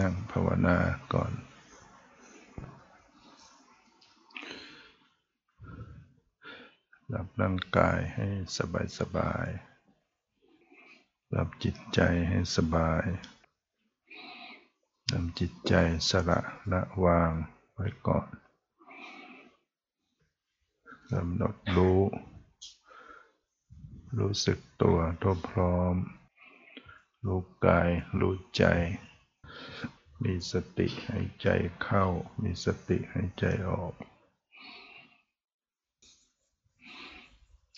นั่งภาวนาก่อน หลับร่างกายให้สบายสบายหลับจิตใจให้สบายทำจิตใจสละละวางไว้ก่อนกำหนดรู้ รู้สึกตัวทั่วพร้อม รู้กายรู้ใจ มีสติให้ใจเข้า มีสติให้ใจออก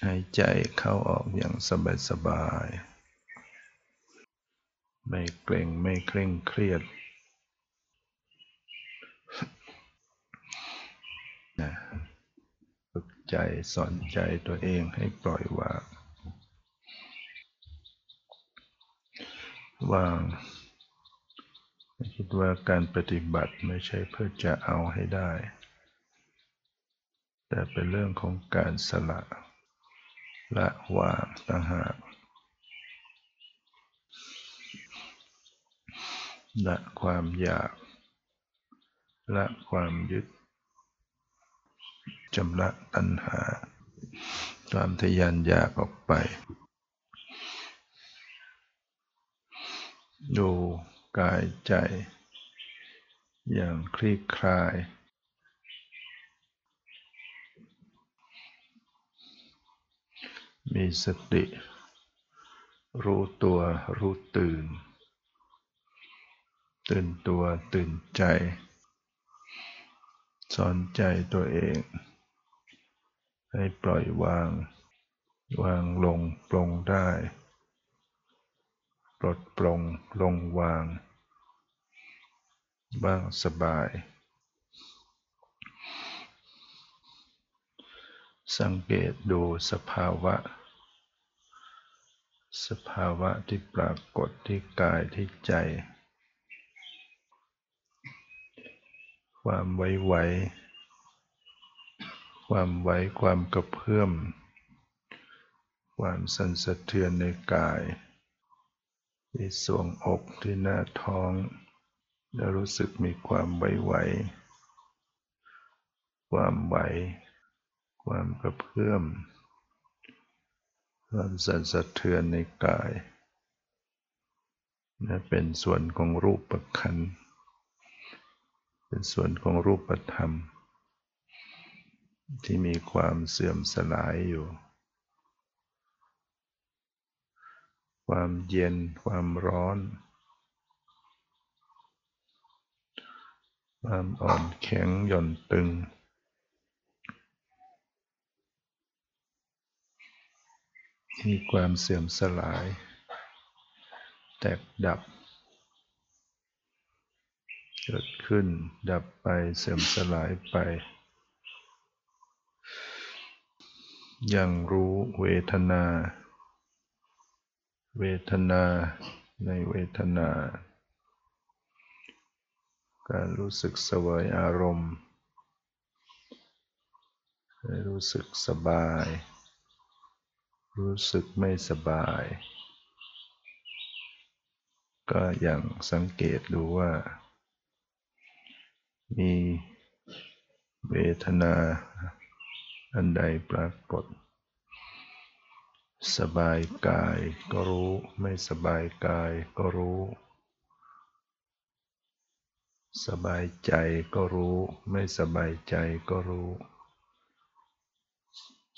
หายใจเข้าออกอย่างสบายสบาย ไม่เกร็งไม่เคร่งเครียดนะฝึกใจสอนใจตัวเองให้ปล่อยวางวาง คิดว่าการปฏิบัติไม่ใช่เพื่อจะเอาให้ได้ แต่เป็นเรื่องของการสละละวางต่างหากละความอยากละความยึดจำละตัณหา ความทยานอยากออกไป ดู กายใจ อย่างคลี่คลาย มีสติ รู้ตัวรู้ตื่น ตื่นตัวตื่นใจ สอนใจตัวเอง ให้ปล่อยวาง วางลงปลงได้ ลดปลงลงวาง บ้างสบาย สังเกตดูสภาวะ สภาวะที่ปรากฏที่กายที่ใจ ความไว้ไหวความไว้ความกระเพื่อม ความสั่นสะเทือนในกาย ที่สวงอกที่หน้าท้องแล้วรู้สึกมีความไหวๆความไหว ความกระเพื่อม ความสั่นสะเทือนในกายนะเป็นส่วนของรูปประคัน เป็นส่วนของรูปธรรม ที่มีความเสื่อมสลายอยู่ ความเย็น ความร้อน ความอ่อนแข็งหย่อนตึง มีความเสื่อมสลาย แตกดับ เกิดขึ้น ดับไป เสื่อมสลายไป ยังรู้เวทนา เวทนาในเวทนา การรู้สึกสวยอารมณ์ รู้สึกสบาย รู้สึกไม่สบาย ก็อย่างสังเกตดูว่า มีเวทนาอันใดปรากฏ สบายกายก็รู้ ไม่สบายกายก็รู้ สบายใจก็รู้ ไม่สบายใจก็รู้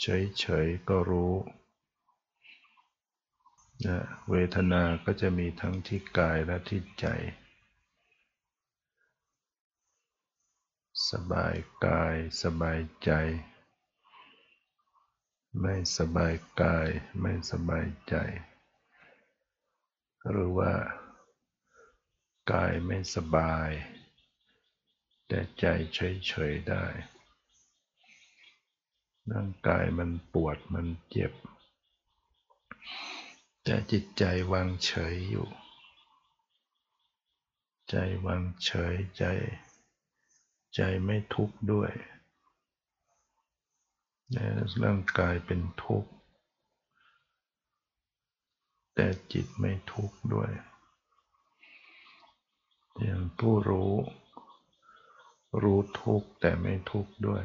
เฉยๆก็รู้นะเวทนาก็จะมีทั้งที่กายและที่ใจ สบายกายสบายใจ ไม่สบายกายไม่สบายใจ หรือว่ากายไม่สบาย แต่ใจเฉยๆได้ร่างกายมันปวดมันเจ็บ แต่จิตใจวางเฉยอยู่ ใจวางเฉยใจ ใจไม่ทุกข์ด้วย ร่างกายเป็นทุกข์ แต่จิตไม่ทุกข์ด้วย อย่างผู้รู้ รู้ทุกข์แต่ไม่ทุกข์ด้วย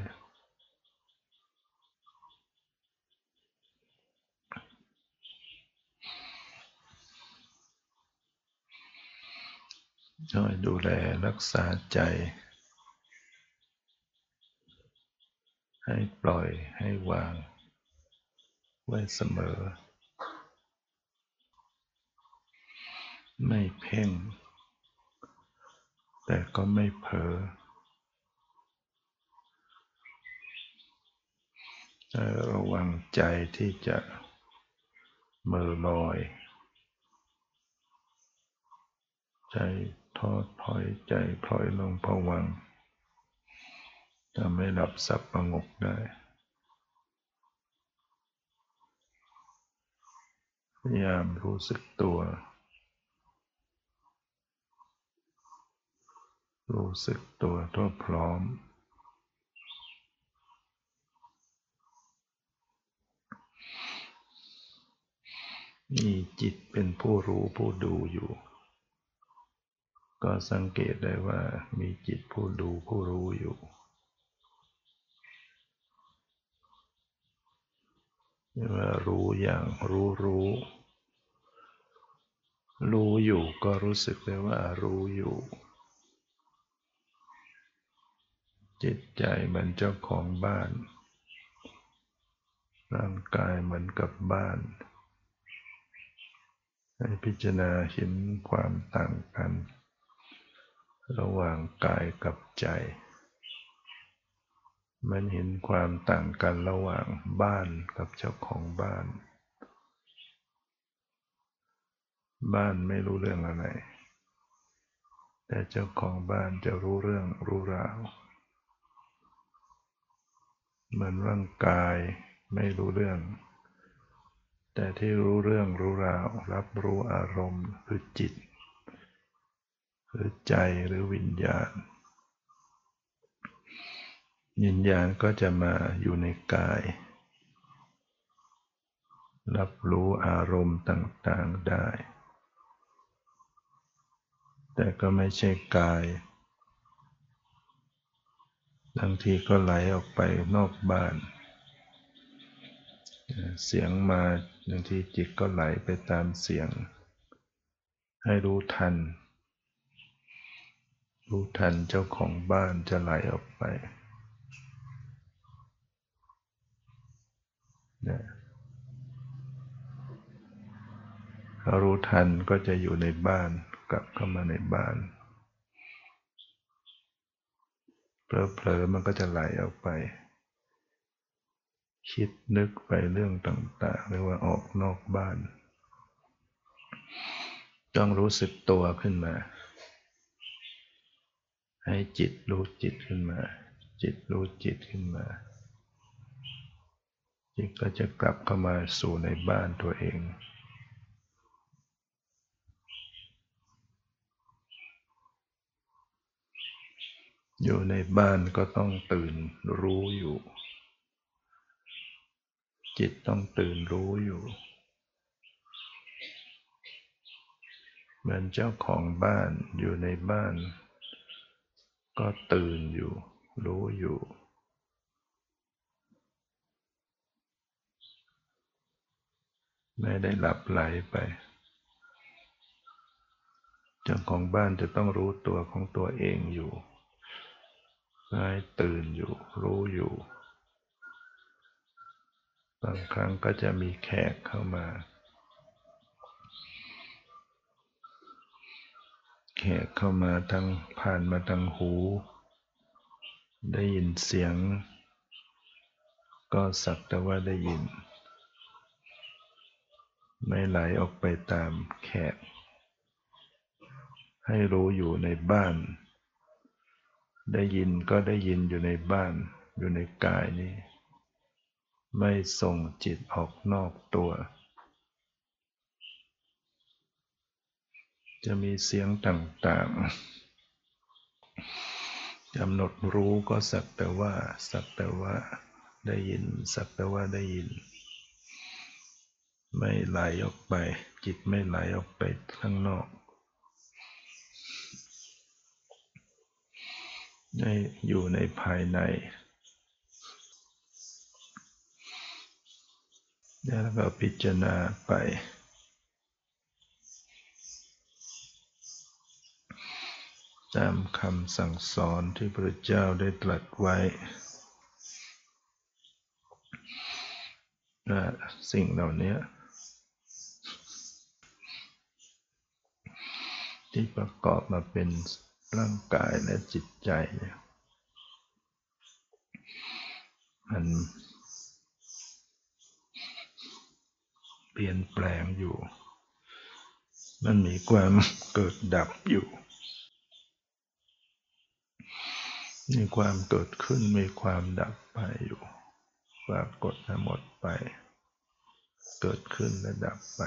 ช่วยดูแลรักษาใจ ให้ปล่อยให้วาง ไว้เสมอ ไม่เพ่ง แต่ก็ไม่เผลอระวังใจที่จะเมื่อลอย ใจท้อถอยใจพลอยลงผวัง จะไม่หลับสับประงกได้พยายามรู้สึกตัว รู้สึกตัวทั่วพร้อม มีจิตเป็นผู้รู้ผู้ดูอยู่ ก็สังเกตได้ว่ามีจิตผู้ดูผู้รู้อยู่ ว่ารู้อย่างรู้รู้ รู้อยู่ก็รู้สึกได้ว่ารู้อยู่ จิตใจเหมือนเจ้าของบ้าน ร่างกายเหมือนกับบ้านให้พิจารณาเห็นความต่างกัน ระหว่างกายกับใจ มันเห็นความต่างกันระหว่างบ้านกับเจ้าของบ้าน บ้านไม่รู้เรื่องอะไร แต่เจ้าของบ้านจะรู้เรื่องรู้ราว เหมือนร่างกายไม่รู้เรื่อง แต่ที่รู้เรื่องรู้ราว รับรู้อารมณ์คือจิตหรือใจหรือวิญญาณ วิญญาณก็จะมาอยู่ในกาย รับรู้อารมณ์ต่างๆได้ แต่ก็ไม่ใช่กายบางทีก็ไหลออกไปนอกบ้าน เสียงมาบางทีจิตก็ไหลไปตามเสียง ให้รู้ทัน รู้ทันเจ้าของบ้านจะไหลออกไป นะรู้ทันก็จะอยู่ในบ้านกลับเข้ามาในบ้านเผลอๆมันก็จะไหลออกไป คิดนึกไปเรื่องต่างๆเรียกว่าออกนอกบ้าน ต้องรู้สึกตัวขึ้นมา ให้จิตรู้จิตขึ้นมา จิตรู้จิตขึ้นมา จิตก็จะกลับเข้ามาสู่ในบ้านตัวเอง อยู่ในบ้านก็ต้องตื่นรู้อยู่ จิตต้องตื่นรู้อยู่เหมือนเจ้าของบ้านอยู่ในบ้าน ก็ตื่นอยู่ รู้อยู่ ไม่ได้หลับไหลไปเจ้าของบ้านจะต้องรู้ตัวของตัวเองอยู่ให้ตื่นอยู่ รู้อยู่ บางครั้งก็จะมีแขกเข้ามา แขกเข้ามาทางผ่านมาทางหู ได้ยินเสียง ก็สักแต่ว่าได้ยิน ไม่ไหลออกไปตามแขก ให้รู้อยู่ในบ้าน ได้ยินก็ได้ยินอยู่ในบ้าน อยู่ในกายนี้ ไม่ส่งจิตออกนอกตัว จะมีเสียงต่างๆกำหนดรู้ก็สักแต่ว่า สักแต่ว่าได้ยิน สักแต่ว่าได้ยิน ไม่ไหลออกไป จิตไม่ไหลออกไปข้างนอกในอยู่ในภายใน แล้วก็พิจารณาไปตามคำสั่งสอนที่พระเจ้าได้ตรัสไว้ว่าสิ่งเหล่านี้ ที่ประกอบมาเป็นร่างกายและจิตใจเนี่ยมันเปลี่ยนแปลงอยู่ มันมีความเกิดดับอยู่ มีความเกิดขึ้นมีความดับไปอยู่ปรากฏและหมดไป เกิดขึ้นและดับไป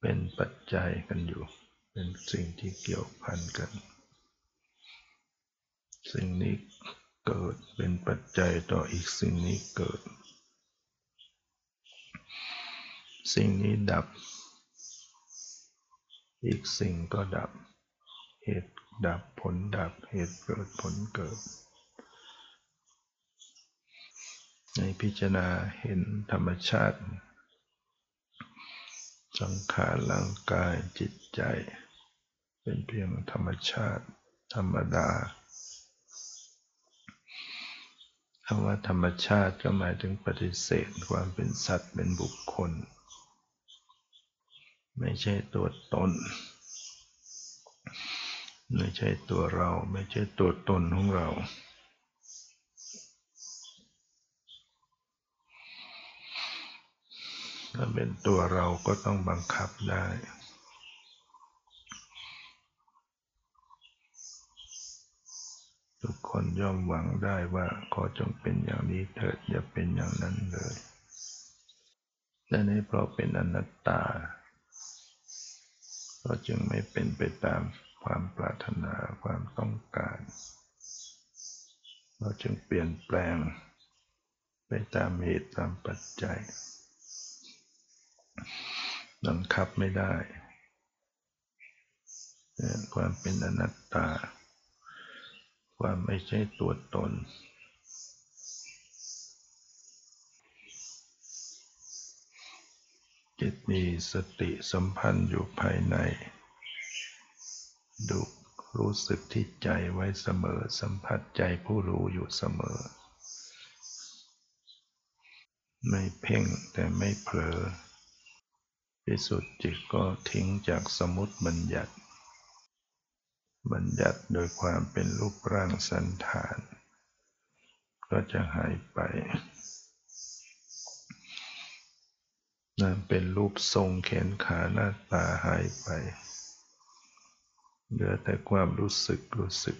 เป็นปัจจัยกันอยู่ เป็นสิ่งที่เกี่ยวพันกัน สิ่งนี้เกิดเป็นปัจจัยต่ออีกสิ่งนี้เกิด สิ่งนี้ดับ อีกสิ่งก็ดับ เหตุดับผลดับเหตุเกิดผลเกิด ในพิจารณาเห็นธรรมชาติ สังขารร่างกายจิตใจ เป็นเพียงธรรมชาติ ธรรมดาคำว่าธรรมชาติก็หมายถึงปฏิเสธความเป็นสัตว์เป็นบุคคล ไม่ใช่ตัวตน ไม่ใช่ตัวเรา ไม่ใช่ตัวตนของเรา ถ้าเป็นตัวเราก็ต้องบังคับได้ ทุกคนย่อมหวังได้ว่าขอจงเป็นอย่างนี้เถิดอย่าเป็นอย่างนั้นเลยแต่นี้เพราะเป็นอนัตตา ก็จึงไม่เป็นไปตามความปรารถนาความต้องการ เราจึงเปลี่ยนแปลงไปตามเหตุตามปัจจัย บังคับไม่ได้ ความเป็นอนัตตา ความไม่ใช่ตัวตน จิตมีสติสัมพันธ์อยู่ภายใน ดูรู้สึกที่ใจไว้เสมอ สัมผัสใจผู้รู้อยู่เสมอ ไม่เพ่งแต่ไม่เผลอ ที่สุดจิตก็ทิ้งจากสมุติบัญญัติ บัญญัติโดยความเป็นรูปร่างสันฐาน ก็จะหายไปนั่นเป็นรูปทรงแขนขาหน้าตาหายไปเหลือแต่ความรู้สึกรู้สึก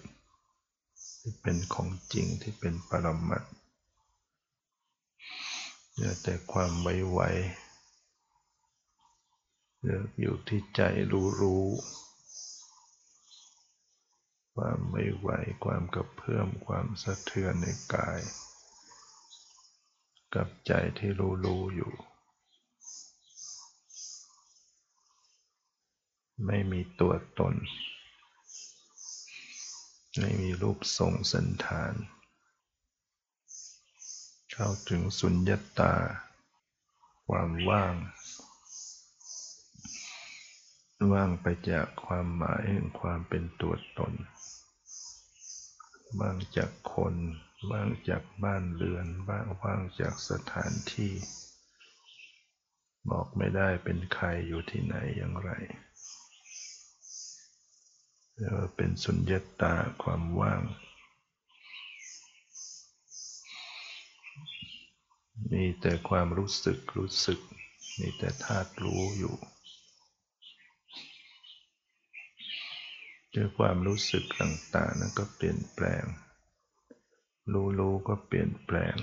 ที่เป็นของจริงที่เป็นปรมัตเหลือแต่ความไว้ไว อยู่ที่ใจรู้รู้ ความไม่ไหวความกระเพื่อมความสะเทือนในกาย กับใจที่รู้รู้อยู่ ไม่มีตัวตน ไม่มีรูปทรงสันฐาน เข้าถึงสุญญตา ความว่าง ว่างไปจากความหมายแห่งความเป็นตัวตน ว่างจากคน ว่างจากบ้านเรือน ว่างว่างจากสถานที่ บอกไม่ได้เป็นใครอยู่ที่ไหนอย่างไรเรียกว่าเป็นสุญญตาความว่าง มีแต่ความรู้สึกรู้สึก มีแต่ธาตุรู้อยู่ ด้วยความรู้สึกต่างๆนั้นก็เปลี่ยนแปลง รู้ๆก็เปลี่ยนแปลง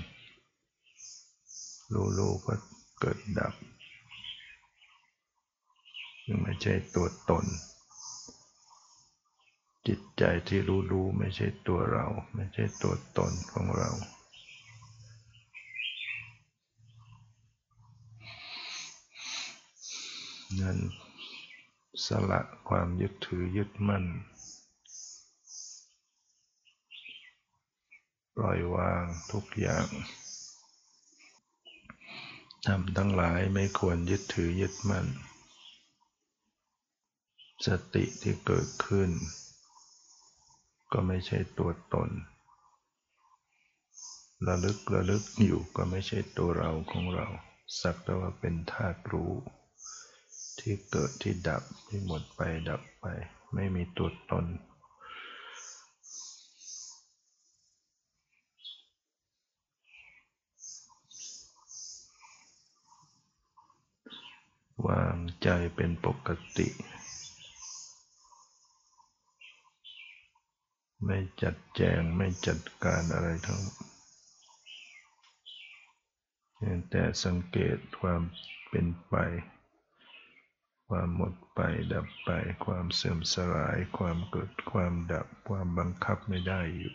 รู้ๆก็เกิดดับยังไม่ใช่ตัวตน จิตใจที่รู้ๆไม่ใช่ตัวเรา ไม่ใช่ตัวตนของเรานั่น สละความยึดถือยึดมั่น ปล่อยวางทุกอย่างทำทั้งหลายไม่ควรยึดถือยึดมั่น สติที่เกิดขึ้น ก็ไม่ใช่ตัวตน ระลึกระลึกอยู่ก็ไม่ใช่ตัวเราของเรา สักแต่ว่าเป็นธาตุรู้ ที่เกิดที่ดับที่หมดไปดับไป ไม่มีตัวตน วางใจเป็นปกติ ไม่จัดแจงไม่จัดการอะไรทั้งแต่สังเกตความเป็นไป ความหมดไปดับไป ความเสื่อมสลาย ความเกิด ความดับ ความบังคับไม่ได้อยู่